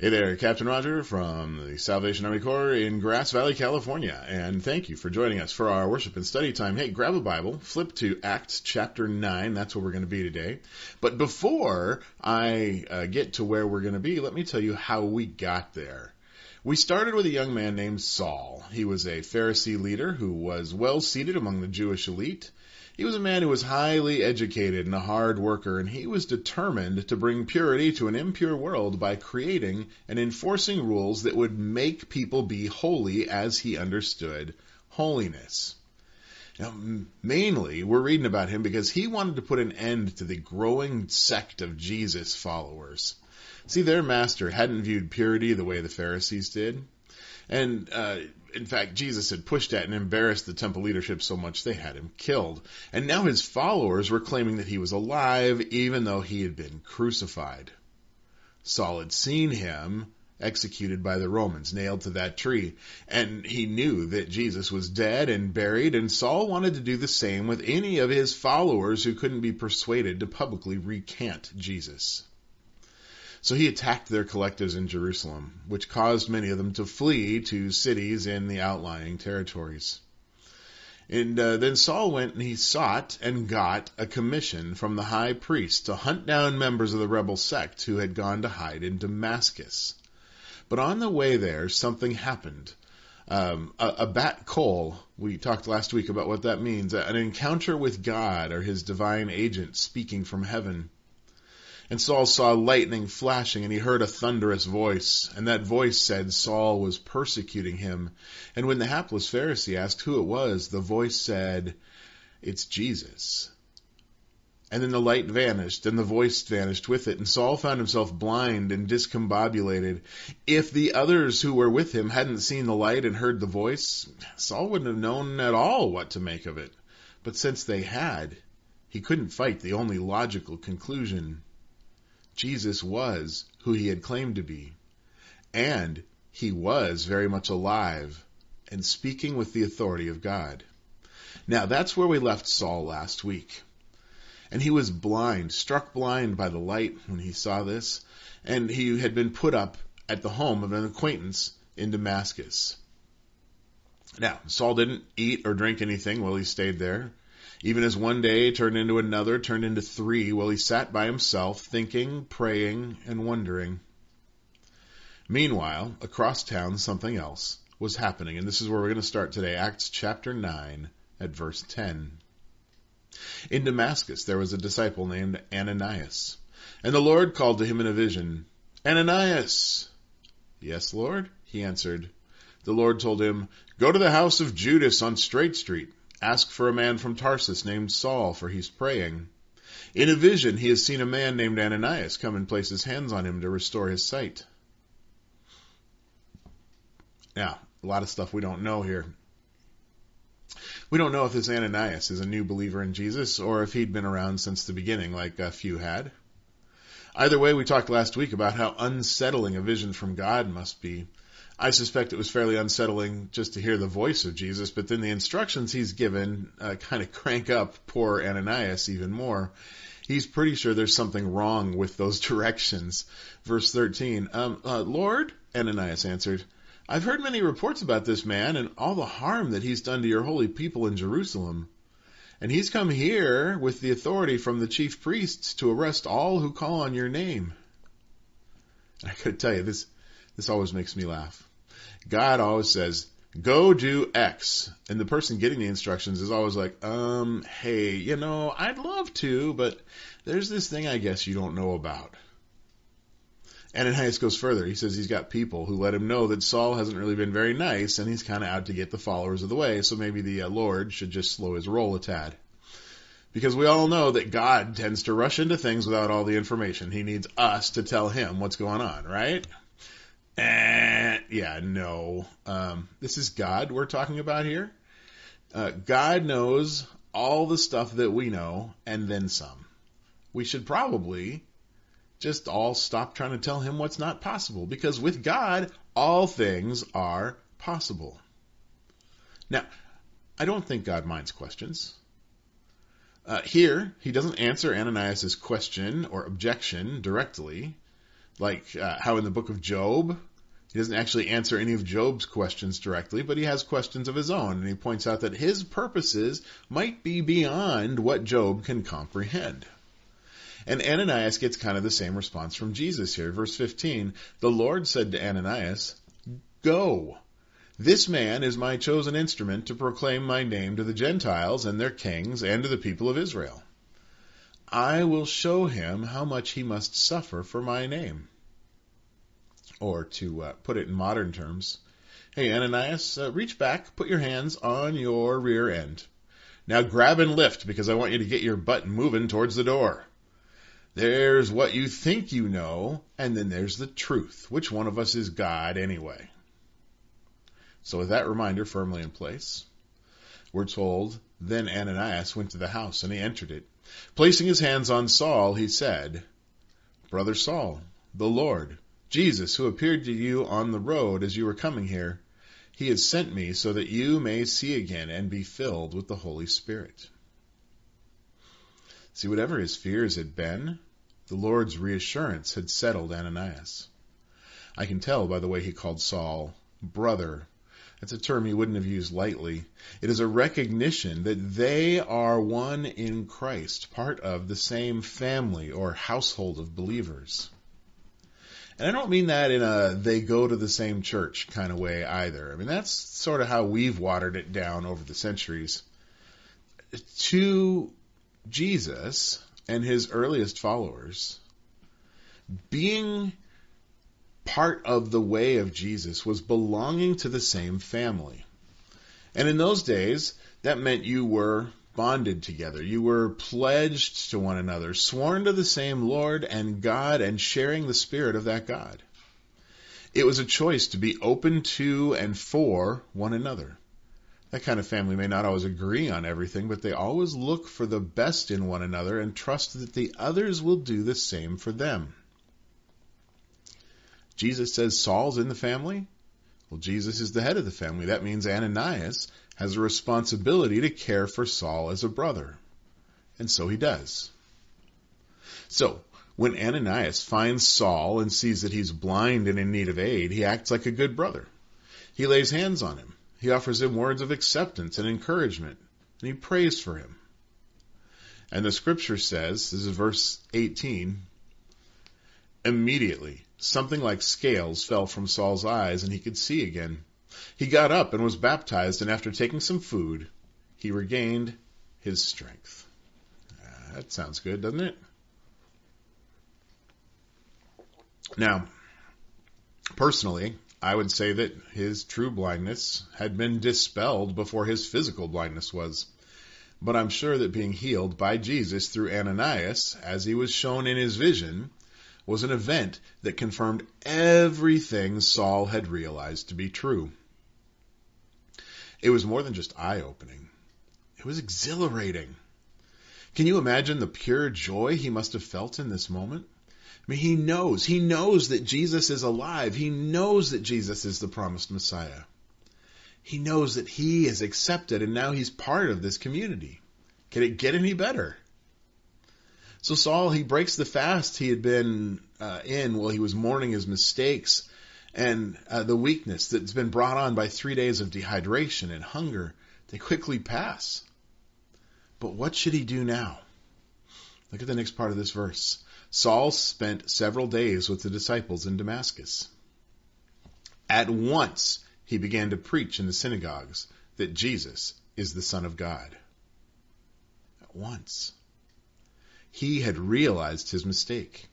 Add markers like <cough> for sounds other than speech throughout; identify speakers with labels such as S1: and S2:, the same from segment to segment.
S1: Hey there, Captain Roger from the Salvation Army Corps in Grass Valley, California, and thank you for joining us for our worship and study time. Hey, grab a Bible, flip to Acts chapter 9, that's where we're going to be today. But before I uh, get to where we're going to be, let me tell you how we got there. We started with a young man named Saul. He was a Pharisee leader who was well seated among the Jewish elite. He was a man who was highly educated and a hard worker, and he was determined to bring purity to an impure world by creating and enforcing rules that would make people be holy as he understood holiness. Now, mainly, we're reading about him because he wanted to put an end to the growing sect of Jesus followers. See, their master hadn't viewed purity the way the Pharisees did. And uh, in fact, Jesus had pushed at and embarrassed the temple leadership so much they had him killed. And now his followers were claiming that he was alive even though he had been crucified. Saul had seen him executed by the Romans, nailed to that tree, and he knew that Jesus was dead and buried, and Saul wanted to do the same with any of his followers who couldn't be persuaded to publicly recant Jesus. So he attacked their collectives in Jerusalem, which caused many of them to flee to cities in the outlying territories. And uh, then Saul went and he sought and got a commission from the high priest to hunt down members of the rebel sect who had gone to hide in Damascus. But on the way there, something happened. Um, a, a bat kol, we talked last week about what that means, an encounter with God or his divine agent speaking from heaven. And Saul saw lightning flashing, and he heard a thunderous voice. And that voice said Saul was persecuting him. And when the hapless Pharisee asked who it was, the voice said, It's Jesus. And then the light vanished, and the voice vanished with it, and Saul found himself blind and discombobulated. If the others who were with him hadn't seen the light and heard the voice, Saul wouldn't have known at all what to make of it. But since they had, he couldn't fight the only logical conclusion. Jesus was who he had claimed to be. And he was very much alive and speaking with the authority of God. Now that's where we left Saul last week. And he was blind, struck blind by the light when he saw this, and he had been put up at the home of an acquaintance in Damascus. Now, Saul didn't eat or drink anything while he stayed there even as one day turned into another, turned into three, while he sat by himself, thinking, praying, and wondering. Meanwhile, across town, something else was happening, and this is where we're going to start today, Acts chapter 9 at verse 10. In Damascus there was a disciple named Ananias, and the Lord called to him in a vision, Ananias! Yes, Lord, he answered. The Lord told him, Go to the house of Judas on Straight Street Ask for a man from Tarsus named Saul, for he's praying. In a vision, he has seen a man named Ananias come and place his hands on him to restore his sight. Now, a lot of stuff we don't know here. We don't know if this Ananias is a new believer in Jesus or if he'd been around since the beginning, like a few had. Either way, we talked last week about how unsettling a vision from God must be. I suspect it was fairly unsettling just to hear the voice of Jesus, but then the instructions he's given uh, kind of crank up poor Ananias even more. He's pretty sure there's something wrong with those <laughs> directions. Verse 13, um, uh, Lord, Ananias answered, I've heard many reports about this man and all the harm that he's done to your holy people in Jerusalem. And he's come here with the authority from the chief priests to arrest all who call on your name. <laughs> I gotta tell you, this, this always makes me laugh. God always says, go do X. And the person getting the instructions is always like, um, hey, you know, I'd love to, but there's this thing I guess you don't know about. And Ananias goes further. He says he's got people who let him know that Saul hasn't really been very nice and he's kind of out to get the followers of the way, so maybe the uh, Lord should just slow his roll a tad. Because we all know that God tends to rush into things without all the information. He needs us to tell him what's going on, right? Eh, yeah, no. Um, this is God we're talking about here. Uh, God knows all the stuff that we know and then some. We should probably just all stop trying to tell him what's not possible because with God, all things are possible. Now, I don't think God minds questions. Uh, here, he doesn't answer Ananias' question or objection directly. Like uh, how in the book of Job, he doesn't actually answer any of Job's questions directly, but he has questions of his own, and he points out that his purposes might be beyond what Job can comprehend. And Ananias gets kind of the same response from Jesus here. Verse 15, the Lord said to Ananias, Go. This man is my chosen instrument to proclaim my name to the Gentiles and their kings and to the people of Israel. I will show him how much he must suffer for my name. Or to uh, put it in modern terms, hey, Ananias, uh, reach back, put your hands on your rear end. Now grab and lift because I want you to get your butt moving towards the door. There's what you think you know, and then there's the truth. Which one of us is God anyway? So with that reminder firmly in place, we're told, then Ananias went to the house and he entered it. Placing his hands on Saul, he said, Brother Saul, the Lord, Jesus, who appeared to you on the road as you were coming here, he has sent me so that you may see again and be filled with the Holy Spirit. See, whatever his fears had been, the Lord's reassurance had settled Ananias. I can tell by the way he called Saul brother. That's a term he wouldn't have used lightly. It is a recognition that they are one in Christ, part of the same family or household of believers. And I don't mean that in a they go to the same church kind of way either. I mean, that's sort of how we've watered it down over the centuries. To Jesus and his earliest followers, being part of the way of Jesus was belonging to the same family. And in those days, that meant you were bonded together. You were pledged to one another, sworn to the same Lord and God, and sharing the Spirit of that God. It was a choice to be open to and for one another. That kind of family may not always agree on everything, but they always look for the best in one another and trust that the others will do the same for them. Jesus says Saul's in the family. Well, Jesus is the head of the family. That means Ananias has a responsibility to care for Saul as a brother. And so he does. So, when Ananias finds Saul and sees that he's blind and in need of aid, he acts like a good brother. He lays hands on him. He offers him words of acceptance and encouragement, and he prays for him. And the scripture says, this is verse 18, immediately something like scales fell from Saul's eyes and he could see again. He got up and was baptized, and after taking some food, he regained his strength. Uh, that sounds good, doesn't it? Now, personally, I would say that his true blindness had been dispelled before his physical blindness was. But I'm sure that being healed by Jesus through Ananias, as he was shown in his vision, was an event that confirmed everything Saul had realized to be true. It was more than just eye opening, it was exhilarating. Can you imagine the pure joy he must have felt in this moment? I mean, he knows. He knows that Jesus is alive. He knows that Jesus is the promised Messiah. He knows that he is accepted and now he's part of this community. Can it get any better? So Saul, he breaks the fast he had been uh, in while he was mourning his mistakes and uh, the weakness that's been brought on by three days of dehydration and hunger. They quickly pass. But what should he do now? Look at the next part of this verse. Saul spent several days with the disciples in Damascus. At once he began to preach in the synagogues that Jesus is the Son of God. At once. He had realized his mistake.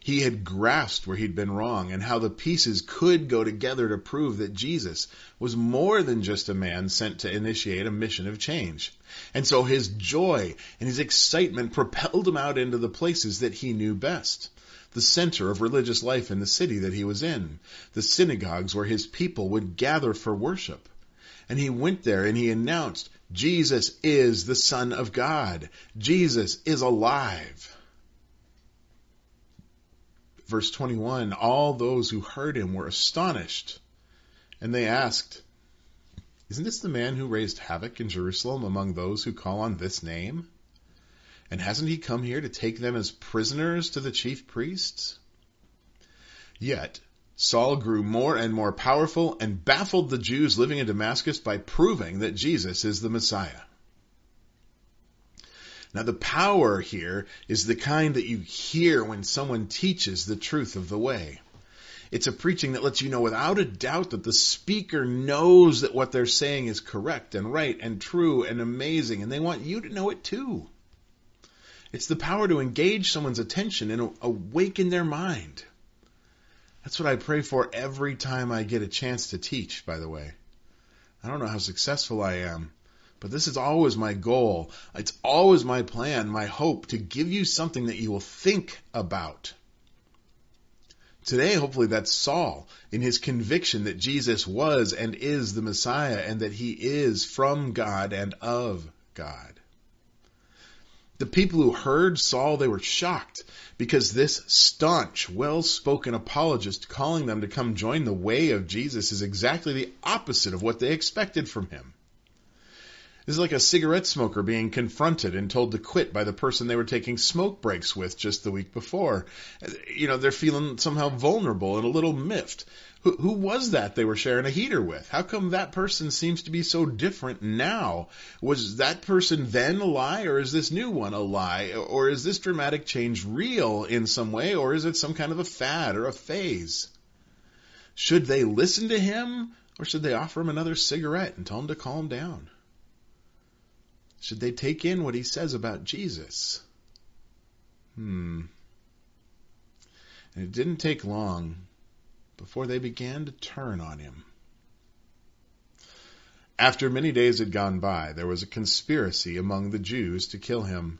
S1: He had grasped where he'd been wrong and how the pieces could go together to prove that Jesus was more than just a man sent to initiate a mission of change. And so his joy and his excitement propelled him out into the places that he knew best. The center of religious life in the city that he was in. The synagogues where his people would gather for worship. And he went there and he announced, Jesus is the Son of God. Jesus is alive. Verse 21 All those who heard him were astonished, and they asked, Isn't this the man who raised havoc in Jerusalem among those who call on this name? And hasn't he come here to take them as prisoners to the chief priests? Yet, Saul grew more and more powerful and baffled the Jews living in Damascus by proving that Jesus is the Messiah. Now, the power here is the kind that you hear when someone teaches the truth of the way. It's a preaching that lets you know without a doubt that the speaker knows that what they're saying is correct and right and true and amazing, and they want you to know it too. It's the power to engage someone's attention and awaken their mind. That's what I pray for every time I get a chance to teach, by the way. I don't know how successful I am, but this is always my goal. It's always my plan, my hope to give you something that you will think about. Today, hopefully, that's Saul in his conviction that Jesus was and is the Messiah and that he is from God and of God. The people who heard Saul, they were shocked because this staunch, well-spoken apologist calling them to come join the way of Jesus is exactly the opposite of what they expected from him. This is like a cigarette smoker being confronted and told to quit by the person they were taking smoke breaks with just the week before. You know, they're feeling somehow vulnerable and a little miffed. Who, who was that they were sharing a heater with? How come that person seems to be so different now? Was that person then a lie, or is this new one a lie? Or is this dramatic change real in some way, or is it some kind of a fad or a phase? Should they listen to him, or should they offer him another cigarette and tell him to calm down? Should they take in what he says about Jesus? Hmm. And it didn't take long before they began to turn on him. After many days had gone by, there was a conspiracy among the Jews to kill him.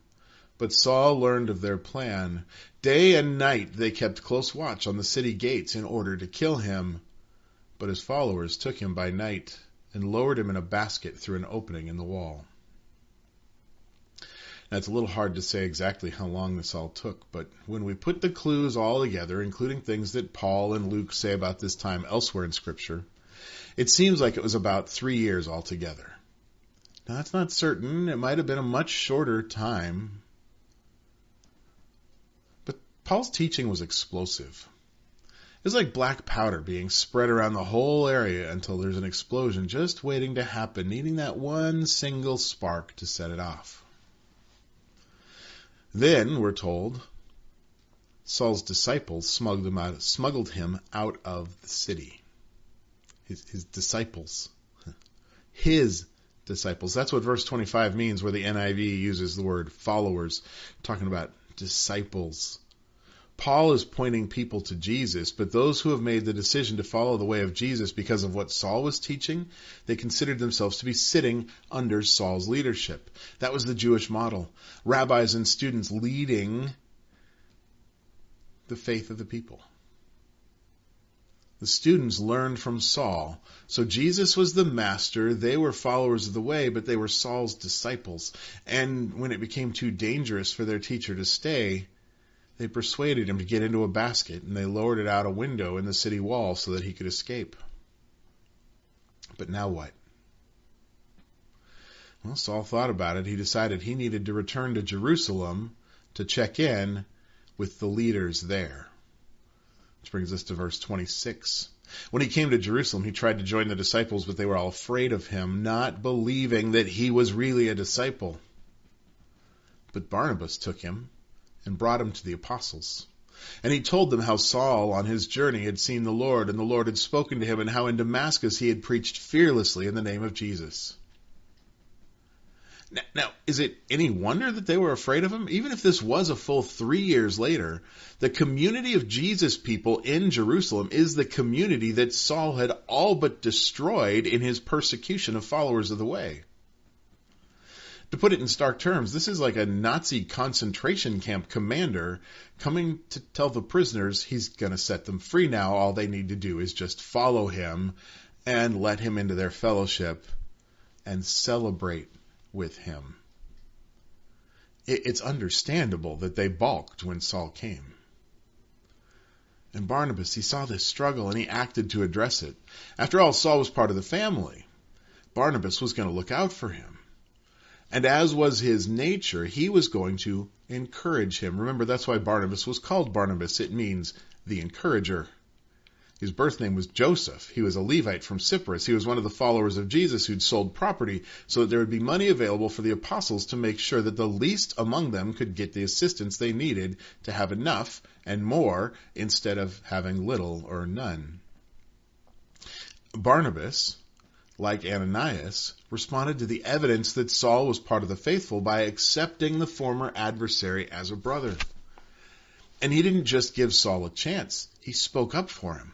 S1: But Saul learned of their plan. Day and night they kept close watch on the city gates in order to kill him. But his followers took him by night and lowered him in a basket through an opening in the wall. Now, it's a little hard to say exactly how long this all took, but when we put the clues all together, including things that Paul and Luke say about this time elsewhere in Scripture, it seems like it was about three years altogether. Now, that's not certain. It might have been a much shorter time. But Paul's teaching was explosive. It's like black powder being spread around the whole area until there's an explosion just waiting to happen, needing that one single spark to set it off. Then, we're told, Saul's disciples smuggled him out, smuggled him out of the city. His, his disciples. His disciples. That's what verse 25 means, where the NIV uses the word followers, talking about disciples. Paul is pointing people to Jesus, but those who have made the decision to follow the way of Jesus because of what Saul was teaching, they considered themselves to be sitting under Saul's leadership. That was the Jewish model. Rabbis and students leading the faith of the people. The students learned from Saul. So Jesus was the master, they were followers of the way, but they were Saul's disciples. And when it became too dangerous for their teacher to stay, they persuaded him to get into a basket, and they lowered it out a window in the city wall so that he could escape. But now what? Well, Saul thought about it. He decided he needed to return to Jerusalem to check in with the leaders there. Which brings us to verse 26. When he came to Jerusalem, he tried to join the disciples, but they were all afraid of him, not believing that he was really a disciple. But Barnabas took him and brought him to the apostles. And he told them how Saul, on his journey, had seen the Lord, and the Lord had spoken to him, and how in Damascus he had preached fearlessly in the name of Jesus. Now, now, is it any wonder that they were afraid of him? Even if this was a full three years later, the community of Jesus people in Jerusalem is the community that Saul had all but destroyed in his persecution of followers of the way. To put it in stark terms, this is like a Nazi concentration camp commander coming to tell the prisoners he's going to set them free now. All they need to do is just follow him and let him into their fellowship and celebrate with him. It's understandable that they balked when Saul came. And Barnabas, he saw this struggle and he acted to address it. After all, Saul was part of the family. Barnabas was going to look out for him. And as was his nature, he was going to encourage him. Remember, that's why Barnabas was called Barnabas. It means the encourager. His birth name was Joseph. He was a Levite from Cyprus. He was one of the followers of Jesus who'd sold property so that there would be money available for the apostles to make sure that the least among them could get the assistance they needed to have enough and more instead of having little or none. Barnabas, like Ananias, responded to the evidence that Saul was part of the faithful by accepting the former adversary as a brother. And he didn't just give Saul a chance, he spoke up for him.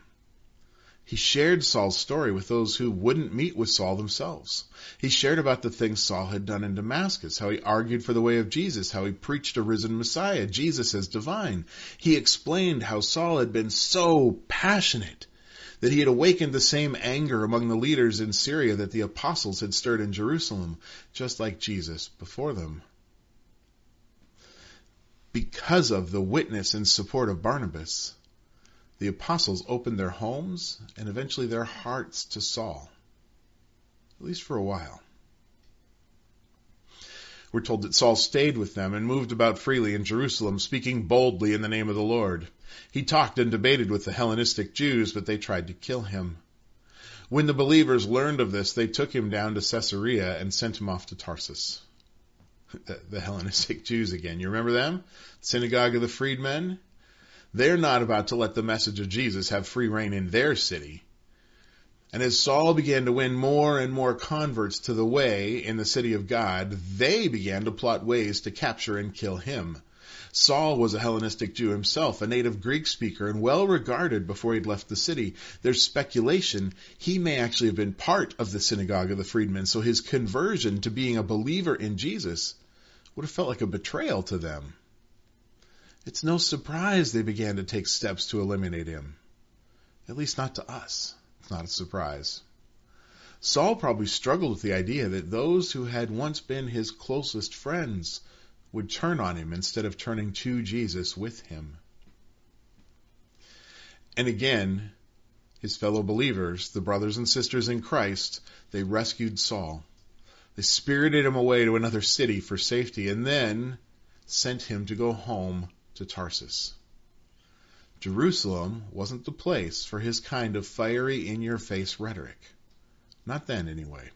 S1: He shared Saul's story with those who wouldn't meet with Saul themselves. He shared about the things Saul had done in Damascus, how he argued for the way of Jesus, how he preached a risen Messiah, Jesus as divine. He explained how Saul had been so passionate that he had awakened the same anger among the leaders in Syria that the apostles had stirred in Jerusalem, just like Jesus before them. Because of the witness and support of Barnabas, the apostles opened their homes and eventually their hearts to Saul, at least for a while. We're told that Saul stayed with them and moved about freely in Jerusalem, speaking boldly in the name of the Lord. He talked and debated with the Hellenistic Jews, but they tried to kill him. When the believers learned of this, they took him down to Caesarea and sent him off to Tarsus. <laughs> The, Hellenistic <laughs> Jews again. You remember them? Synagogue of the Freedmen? They're not about to let the message of Jesus have free rein in their city. And as Saul began to win more and more converts to the way in the city of God, they began to plot ways to capture and kill him. Saul was a Hellenistic Jew himself, a native Greek speaker, and well regarded before he'd left the city. There's speculation he may actually have been part of the synagogue of the freedmen, so his conversion to being a believer in Jesus would have felt like a betrayal to them. It's no surprise they began to take steps to eliminate him. At least not to us. It's not a surprise. Saul probably struggled with the idea that those who had once been his closest friends would turn on him instead of turning to Jesus with him. And again, his fellow believers, the brothers and sisters in Christ, they rescued Saul. They spirited him away to another city for safety and then sent him to go home to Tarsus. Jerusalem wasn't the place for his kind of fiery, in your face rhetoric. Not then, anyway.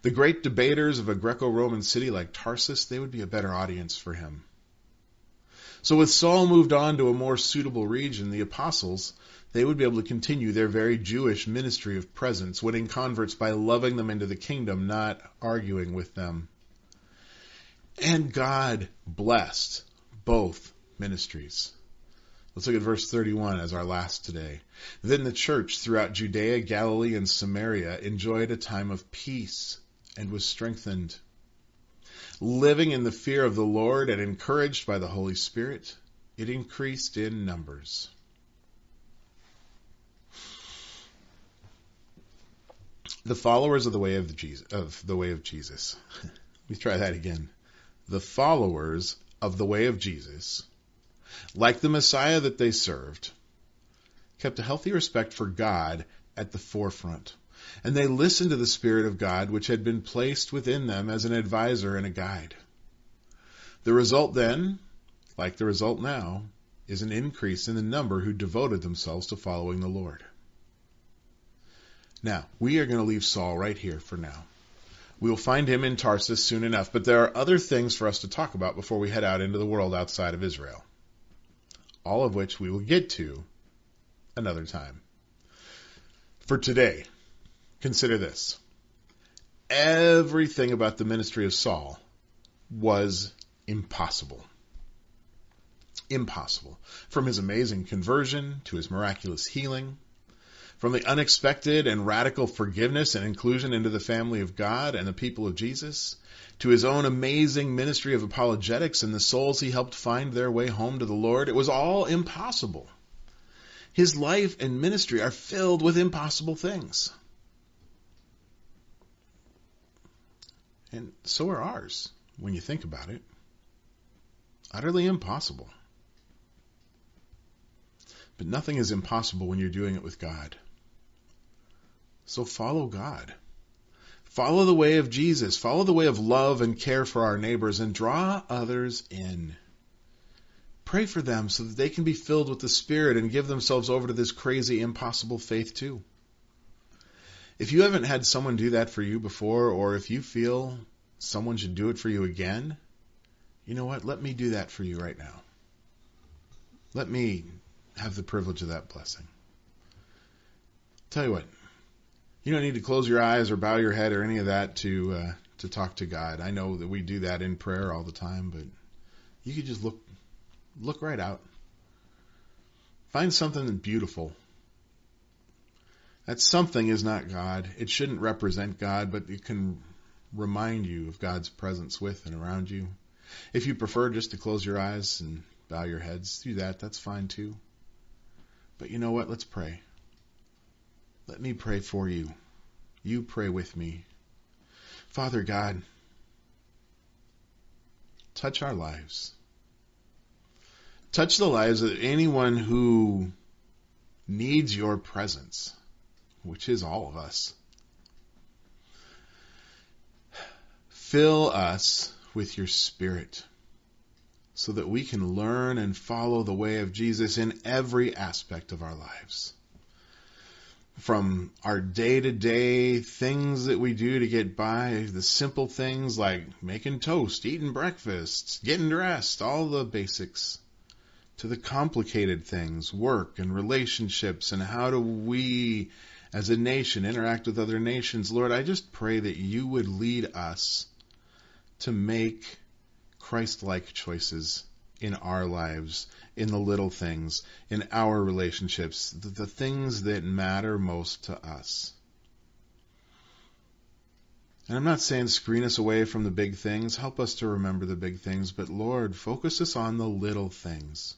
S1: The great debaters of a Greco Roman city like Tarsus, they would be a better audience for him. So, with Saul moved on to a more suitable region, the apostles, they would be able to continue their very Jewish ministry of presence, winning converts by loving them into the kingdom, not arguing with them. And God blessed both ministries. Let's look at verse 31 as our last today. Then the church throughout Judea, Galilee, and Samaria enjoyed a time of peace and was strengthened. Living in the fear of the Lord and encouraged by the Holy Spirit, it increased in numbers. The followers of the way of the Jesus, of the way of Jesus. <laughs> Let me try that again. The followers of the way of Jesus, like the Messiah that they served, kept a healthy respect for God at the forefront. And they listened to the Spirit of God, which had been placed within them as an advisor and a guide. The result then, like the result now, is an increase in the number who devoted themselves to following the Lord. Now, we are going to leave Saul right here for now. We will find him in Tarsus soon enough, but there are other things for us to talk about before we head out into the world outside of Israel. All of which we will get to another time. For today, consider this. Everything about the ministry of Saul was impossible. Impossible. From his amazing conversion to his miraculous healing, from the unexpected and radical forgiveness and inclusion into the family of God and the people of Jesus, to his own amazing ministry of apologetics and the souls he helped find their way home to the Lord, it was all impossible. His life and ministry are filled with impossible things. And so are ours, when you think about it. Utterly impossible. But nothing is impossible when you're doing it with God. So follow God. Follow the way of Jesus. Follow the way of love and care for our neighbors and draw others in. Pray for them so that they can be filled with the Spirit and give themselves over to this crazy, impossible faith too. If you haven't had someone do that for you before, or if you feel someone should do it for you again, you know what? Let me do that for you right now. Let me have the privilege of that blessing. Tell you what, you don't need to close your eyes or bow your head or any of that to uh, to talk to God. I know that we do that in prayer all the time, but you could just look look right out. Find something beautiful. That something is not God. It shouldn't represent God, but it can remind you of God's presence with and around you. If you prefer just to close your eyes and bow your heads, do that. That's fine too. But you know what? Let's pray. Let me pray for you. You pray with me. Father God, touch our lives. Touch the lives of anyone who needs your presence, which is all of us. Fill us with your Spirit so that we can learn and follow the way of Jesus in every aspect of our lives from our day to day things that we do to get by, the simple things like making toast, eating breakfast, getting dressed, all the basics, to the complicated things, work and relationships, and how do we as a nation interact with other nations. Lord, I just pray that you would lead us to make Christ like choices in our lives, in the little things, in our relationships, the, the things that matter most to us. And I'm not saying screen us away from the big things, help us to remember the big things, but Lord, focus us on the little things,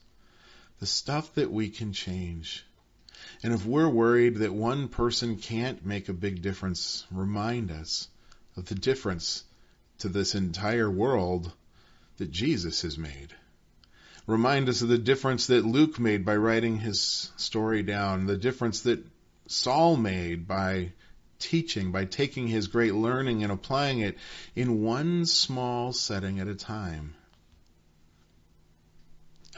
S1: the stuff that we can change. And if we're worried that one person can't make a big difference, remind us of the difference to this entire world that Jesus has made remind us of the difference that Luke made by writing his story down, the difference that Saul made by teaching, by taking his great learning and applying it in one small setting at a time.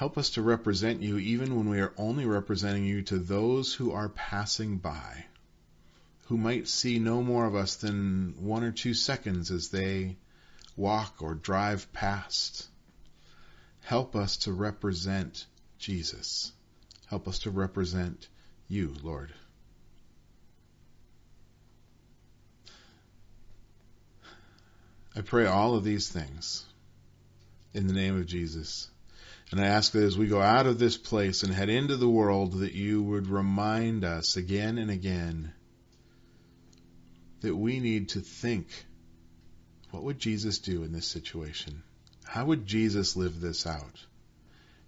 S1: Help us to represent you even when we are only representing you to those who are passing by, who might see no more of us than one or two seconds as they walk or drive past. Help us to represent Jesus. Help us to represent you, Lord. I pray all of these things in the name of Jesus. And I ask that as we go out of this place and head into the world, that you would remind us again and again that we need to think what would Jesus do in this situation? How would Jesus live this out?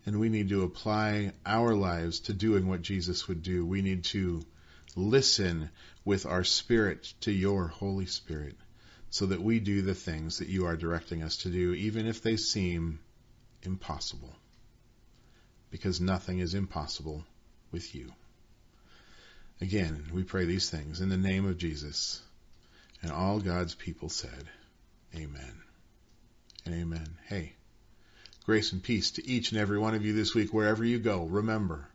S1: And we need to apply our lives to doing what Jesus would do. We need to listen with our spirit to your Holy Spirit so that we do the things that you are directing us to do, even if they seem impossible. Because nothing is impossible with you. Again, we pray these things in the name of Jesus. And all God's people said, Amen and amen. Hey, grace and peace to each and every one of you this week, wherever you go. Remember,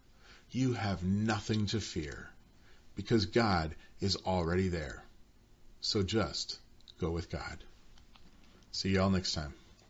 S1: you have nothing to fear because God is already there. So just go with God. See y'all next time.